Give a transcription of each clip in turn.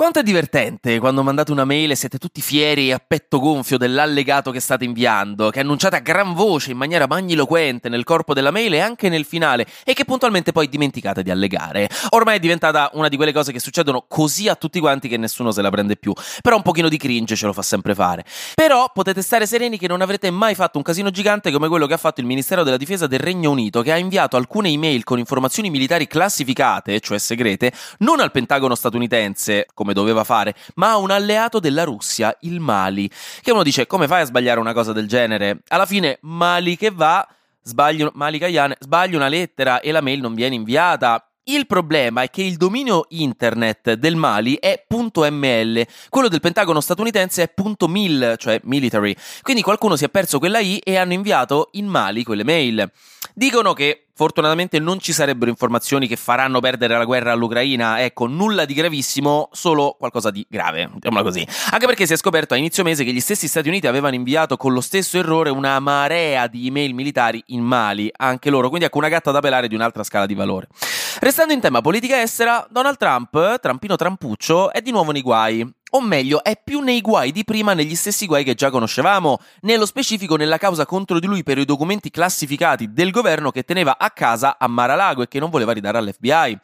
Quanto è divertente quando mandate una mail e siete tutti fieri e a petto gonfio dell'allegato che state inviando, che annunciate a gran voce in maniera magniloquente nel corpo della mail e anche nel finale e che puntualmente poi dimenticate di allegare. Ormai è diventata una di quelle cose che succedono così a tutti quanti che nessuno se la prende più. Però un pochino di cringe ce lo fa sempre fare. Però potete stare sereni che non avrete mai fatto un casino gigante come quello che ha fatto il Ministero della Difesa del Regno Unito, che ha inviato alcune email con informazioni militari classificate, cioè segrete, non al Pentagono statunitense, come come doveva fare, ma a un alleato della Russia, il Mali. Che uno dice, come fai a sbagliare una cosa del genere? Alla fine, Mali che va, sbaglio, Mali Kayan, sbaglio una lettera e la mail non viene inviata. Il problema è che il dominio internet del Mali è .ml, quello del Pentagono statunitense è .mil, cioè military. Quindi qualcuno si è perso quella i e hanno inviato in Mali quelle mail. Dicono che Fortunatamente non ci sarebbero informazioni che faranno perdere la guerra all'Ucraina, ecco, nulla di gravissimo, solo qualcosa di grave, diciamola così. Anche perché si è scoperto a inizio mese che gli stessi Stati Uniti avevano inviato con lo stesso errore una marea di email militari in Mali, anche loro, quindi ecco una gatta da pelare di un'altra scala di valore. Restando in tema politica estera, Donald Trump, Trampino Trampuccio, è di nuovo nei guai. O meglio, è più nei guai di prima negli stessi guai che già conoscevamo, nello specifico nella causa contro di lui per i documenti classificati del governo che teneva a casa a Mar-a-Lago e che non voleva ridare all'FBI.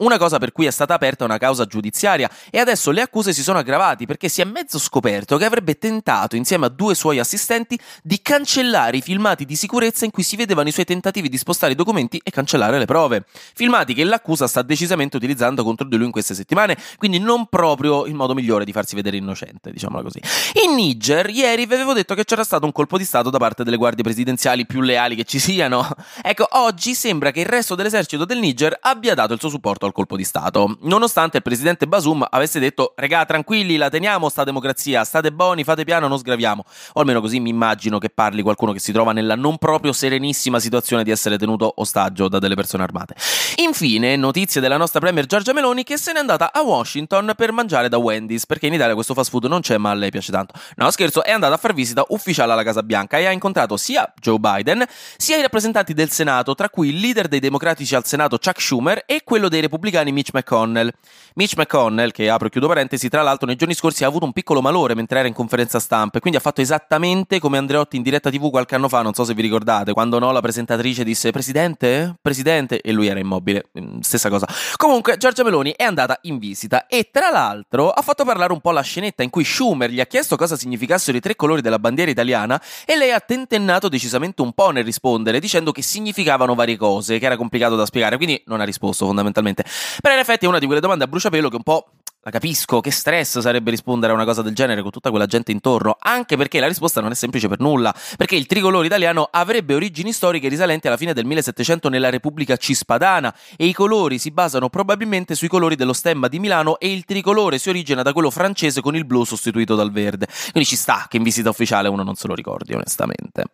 Una cosa per cui è stata aperta una causa giudiziaria e adesso le accuse si sono aggravate perché si è mezzo scoperto che avrebbe tentato, insieme a due suoi assistenti, di cancellare i filmati di sicurezza in cui si vedevano i suoi tentativi di spostare i documenti e cancellare le prove. Filmati che l'accusa sta decisamente utilizzando contro di lui in queste settimane, quindi non proprio il modo migliore di farsi vedere innocente, diciamola così. In Niger, ieri vi avevo detto che c'era stato un colpo di Stato da parte delle guardie presidenziali più leali che ci siano. Ecco, oggi sembra che il resto dell'esercito del Niger abbia dato il suo supporto al colpo di Stato, nonostante il presidente Basum avesse detto regà tranquilli, la teniamo sta democrazia, state buoni, fate piano, non sgraviamo. O almeno così mi immagino che parli qualcuno che si trova nella non proprio serenissima situazione di essere tenuto ostaggio da delle persone armate. Infine, notizie della nostra premier Giorgia Meloni che se n'è andata a Washington per mangiare da Wendy's, perché in Italia questo fast food non c'è ma a lei piace tanto. No, scherzo, è andata a far visita ufficiale alla Casa Bianca e ha incontrato sia Joe Biden sia i rappresentanti del Senato, tra cui il leader dei democratici al Senato Chuck Schumer e quello dei repubblicani Mitch McConnell. Mitch McConnell, che apro e chiudo parentesi, tra l'altro nei giorni scorsi ha avuto un piccolo malore mentre era in conferenza stampa e quindi ha fatto esattamente come Andreotti in diretta TV qualche anno fa, non so se vi ricordate, quando no la presentatrice disse Presidente? Presidente? E lui era immobile, mm, stessa cosa. Comunque Giorgia Meloni è andata in visita e tra l'altro ha fatto parlare un po' la scenetta in cui Schumer gli ha chiesto cosa significassero i tre colori della bandiera italiana e lei ha tentennato decisamente un po' nel rispondere dicendo che significavano varie cose, che era complicato da spiegare, quindi non ha risposto fondamentalmente. Però in effetti è una di quelle domande a bruciapelo che un po' la capisco, che stress sarebbe rispondere a una cosa del genere con tutta quella gente intorno, anche perché la risposta non è semplice per nulla, perché il tricolore italiano avrebbe origini storiche risalenti alla fine del 1700 nella Repubblica Cispadana e i colori si basano probabilmente sui colori dello stemma di Milano e il tricolore si origina da quello francese con il blu sostituito dal verde. Quindi ci sta che in visita ufficiale uno non se lo ricordi, onestamente.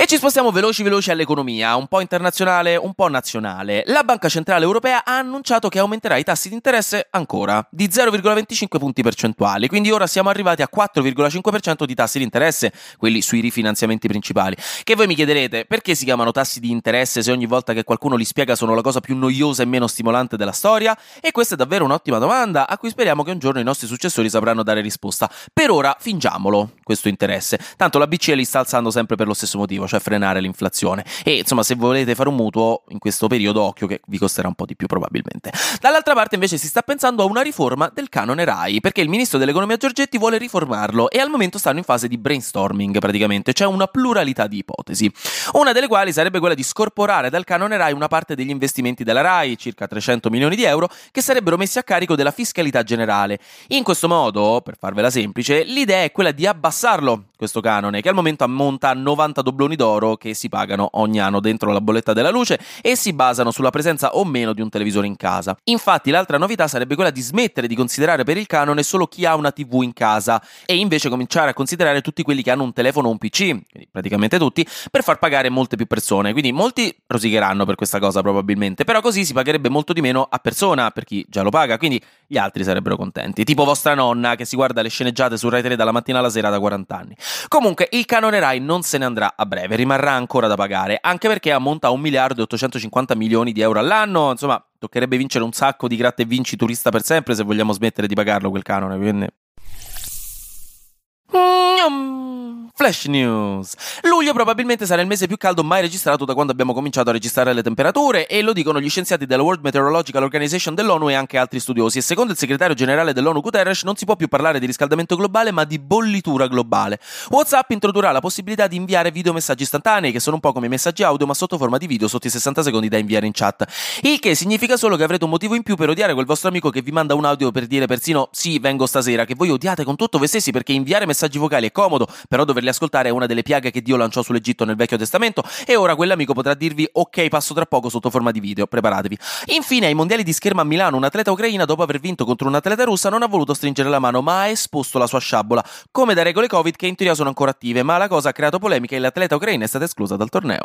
E ci spostiamo veloci veloci all'economia, un po' internazionale, un po' nazionale. La Banca Centrale Europea ha annunciato che aumenterà i tassi di interesse ancora, di 0,25 punti percentuali, quindi ora siamo arrivati a 4,5% di tassi di interesse, quelli sui rifinanziamenti principali. Che voi mi chiederete, perché si chiamano tassi di interesse se ogni volta che qualcuno li spiega sono la cosa più noiosa e meno stimolante della storia? E questa è davvero un'ottima domanda a cui speriamo che un giorno i nostri successori sapranno dare risposta. Per ora fingiamolo, questo interesse. Tanto la BCE li sta alzando sempre per lo stesso motivo cioè frenare l'inflazione. E insomma, se volete fare un mutuo in questo periodo, occhio che vi costerà un po' di più probabilmente. Dall'altra parte invece si sta pensando a una riforma del canone RAI, perché il ministro dell'economia Giorgetti vuole riformarlo e al momento stanno in fase di brainstorming praticamente, c'è una pluralità di ipotesi. Una delle quali sarebbe quella di scorporare dal canone RAI una parte degli investimenti della RAI, circa 300 milioni di euro, che sarebbero messi a carico della fiscalità generale. In questo modo, per farvela semplice, l'idea è quella di abbassarlo questo canone, che al momento ammonta a 90 dobloni d'oro che si pagano ogni anno dentro la bolletta della luce e si basano sulla presenza o meno di un televisore in casa. Infatti l'altra novità sarebbe quella di smettere di considerare per il canone solo chi ha una TV in casa e invece cominciare a considerare tutti quelli che hanno un telefono o un PC, quindi praticamente tutti, per far pagare molte più persone. Quindi molti rosicheranno per questa cosa probabilmente, però così si pagherebbe molto di meno a persona per chi già lo paga, quindi gli altri sarebbero contenti. Tipo vostra nonna che si guarda le sceneggiate su Rai 3 dalla mattina alla sera da 40 anni. Comunque il canone Rai non se ne andrà a breve, rimarrà ancora da pagare, anche perché ammonta a 1 miliardo e 850 milioni di euro all'anno, insomma toccherebbe vincere un sacco di gratta e vinci turista per sempre se vogliamo smettere di pagarlo quel canone, quindi... Flash News. Luglio probabilmente sarà il mese più caldo mai registrato da quando abbiamo cominciato a registrare le temperature e lo dicono gli scienziati della World Meteorological Organization dell'ONU e anche altri studiosi. E secondo il segretario generale dell'ONU Guterres non si può più parlare di riscaldamento globale ma di bollitura globale. WhatsApp introdurrà la possibilità di inviare video messaggi istantanei che sono un po' come messaggi audio ma sotto forma di video sotto i 60 secondi da inviare in chat. Il che significa solo che avrete un motivo in più per odiare quel vostro amico che vi manda un audio per dire persino sì vengo stasera che voi odiate con tutto voi stessi perché inviare messaggi vocali è comodo però doverli ascoltare è una delle piaghe che Dio lanciò sull'Egitto nel Vecchio Testamento e ora quell'amico potrà dirvi ok passo tra poco sotto forma di video, preparatevi. Infine ai mondiali di scherma a Milano un'atleta ucraina dopo aver vinto contro un'atleta russa non ha voluto stringere la mano ma ha esposto la sua sciabola, come da regole Covid che in teoria sono ancora attive, ma la cosa ha creato polemica e l'atleta ucraina è stata esclusa dal torneo.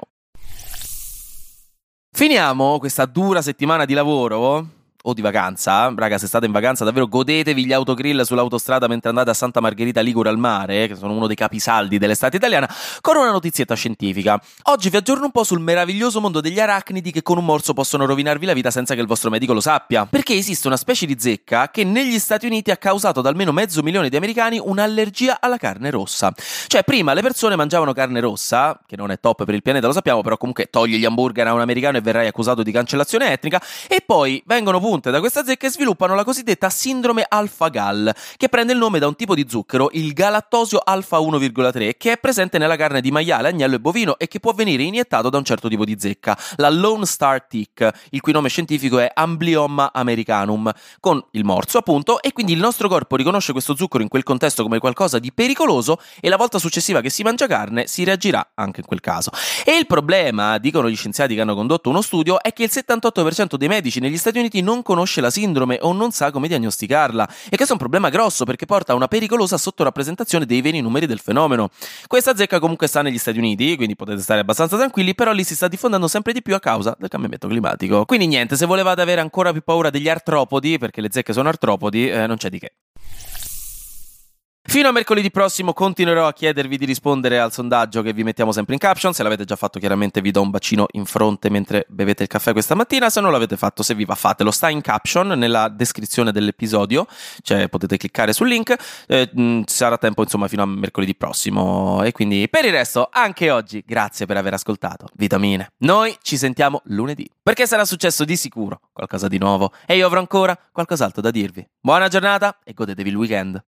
Finiamo questa dura settimana di lavoro o di vacanza, raga, se state in vacanza davvero godetevi gli autogrill sull'autostrada mentre andate a Santa Margherita Ligure al mare, che sono uno dei capisaldi dell'estate italiana, con una notizietta scientifica. Oggi vi aggiorno un po' sul meraviglioso mondo degli arachnidi che con un morso possono rovinarvi la vita senza che il vostro medico lo sappia. Perché esiste una specie di zecca che negli Stati Uniti ha causato ad almeno mezzo milione di americani un'allergia alla carne rossa. Cioè, prima le persone mangiavano carne rossa, che non è top per il pianeta, lo sappiamo, però comunque togli gli hamburger a un americano e verrai accusato di cancellazione etnica, e poi vengono pure punte da questa zecca sviluppano la cosiddetta sindrome alfa-gal, che prende il nome da un tipo di zucchero, il galattosio alfa 1,3, che è presente nella carne di maiale, agnello e bovino e che può venire iniettato da un certo tipo di zecca, la Lone Star Tick, il cui nome scientifico è Amblyomma americanum, con il morso appunto, e quindi il nostro corpo riconosce questo zucchero in quel contesto come qualcosa di pericoloso e la volta successiva che si mangia carne si reagirà anche in quel caso. E il problema, dicono gli scienziati che hanno condotto uno studio, è che il 78% dei medici negli Stati Uniti non conosce la sindrome o non sa come diagnosticarla. E questo è un problema grosso perché porta a una pericolosa sottorappresentazione dei veri numeri del fenomeno. Questa zecca comunque sta negli Stati Uniti, quindi potete stare abbastanza tranquilli, però lì si sta diffondendo sempre di più a causa del cambiamento climatico. Quindi niente, se volevate avere ancora più paura degli artropodi, perché le zecche sono artropodi, eh, non c'è di che. Fino a mercoledì prossimo continuerò a chiedervi di rispondere al sondaggio che vi mettiamo sempre in caption. Se l'avete già fatto, chiaramente vi do un bacino in fronte mentre bevete il caffè questa mattina. Se non l'avete fatto, se vi va, fatelo. Sta in caption nella descrizione dell'episodio, cioè potete cliccare sul link. Eh, mh, sarà tempo, insomma, fino a mercoledì prossimo. E quindi per il resto, anche oggi, grazie per aver ascoltato. Vitamine. Noi ci sentiamo lunedì, perché sarà successo di sicuro qualcosa di nuovo e io avrò ancora qualcos'altro da dirvi. Buona giornata e godetevi il weekend.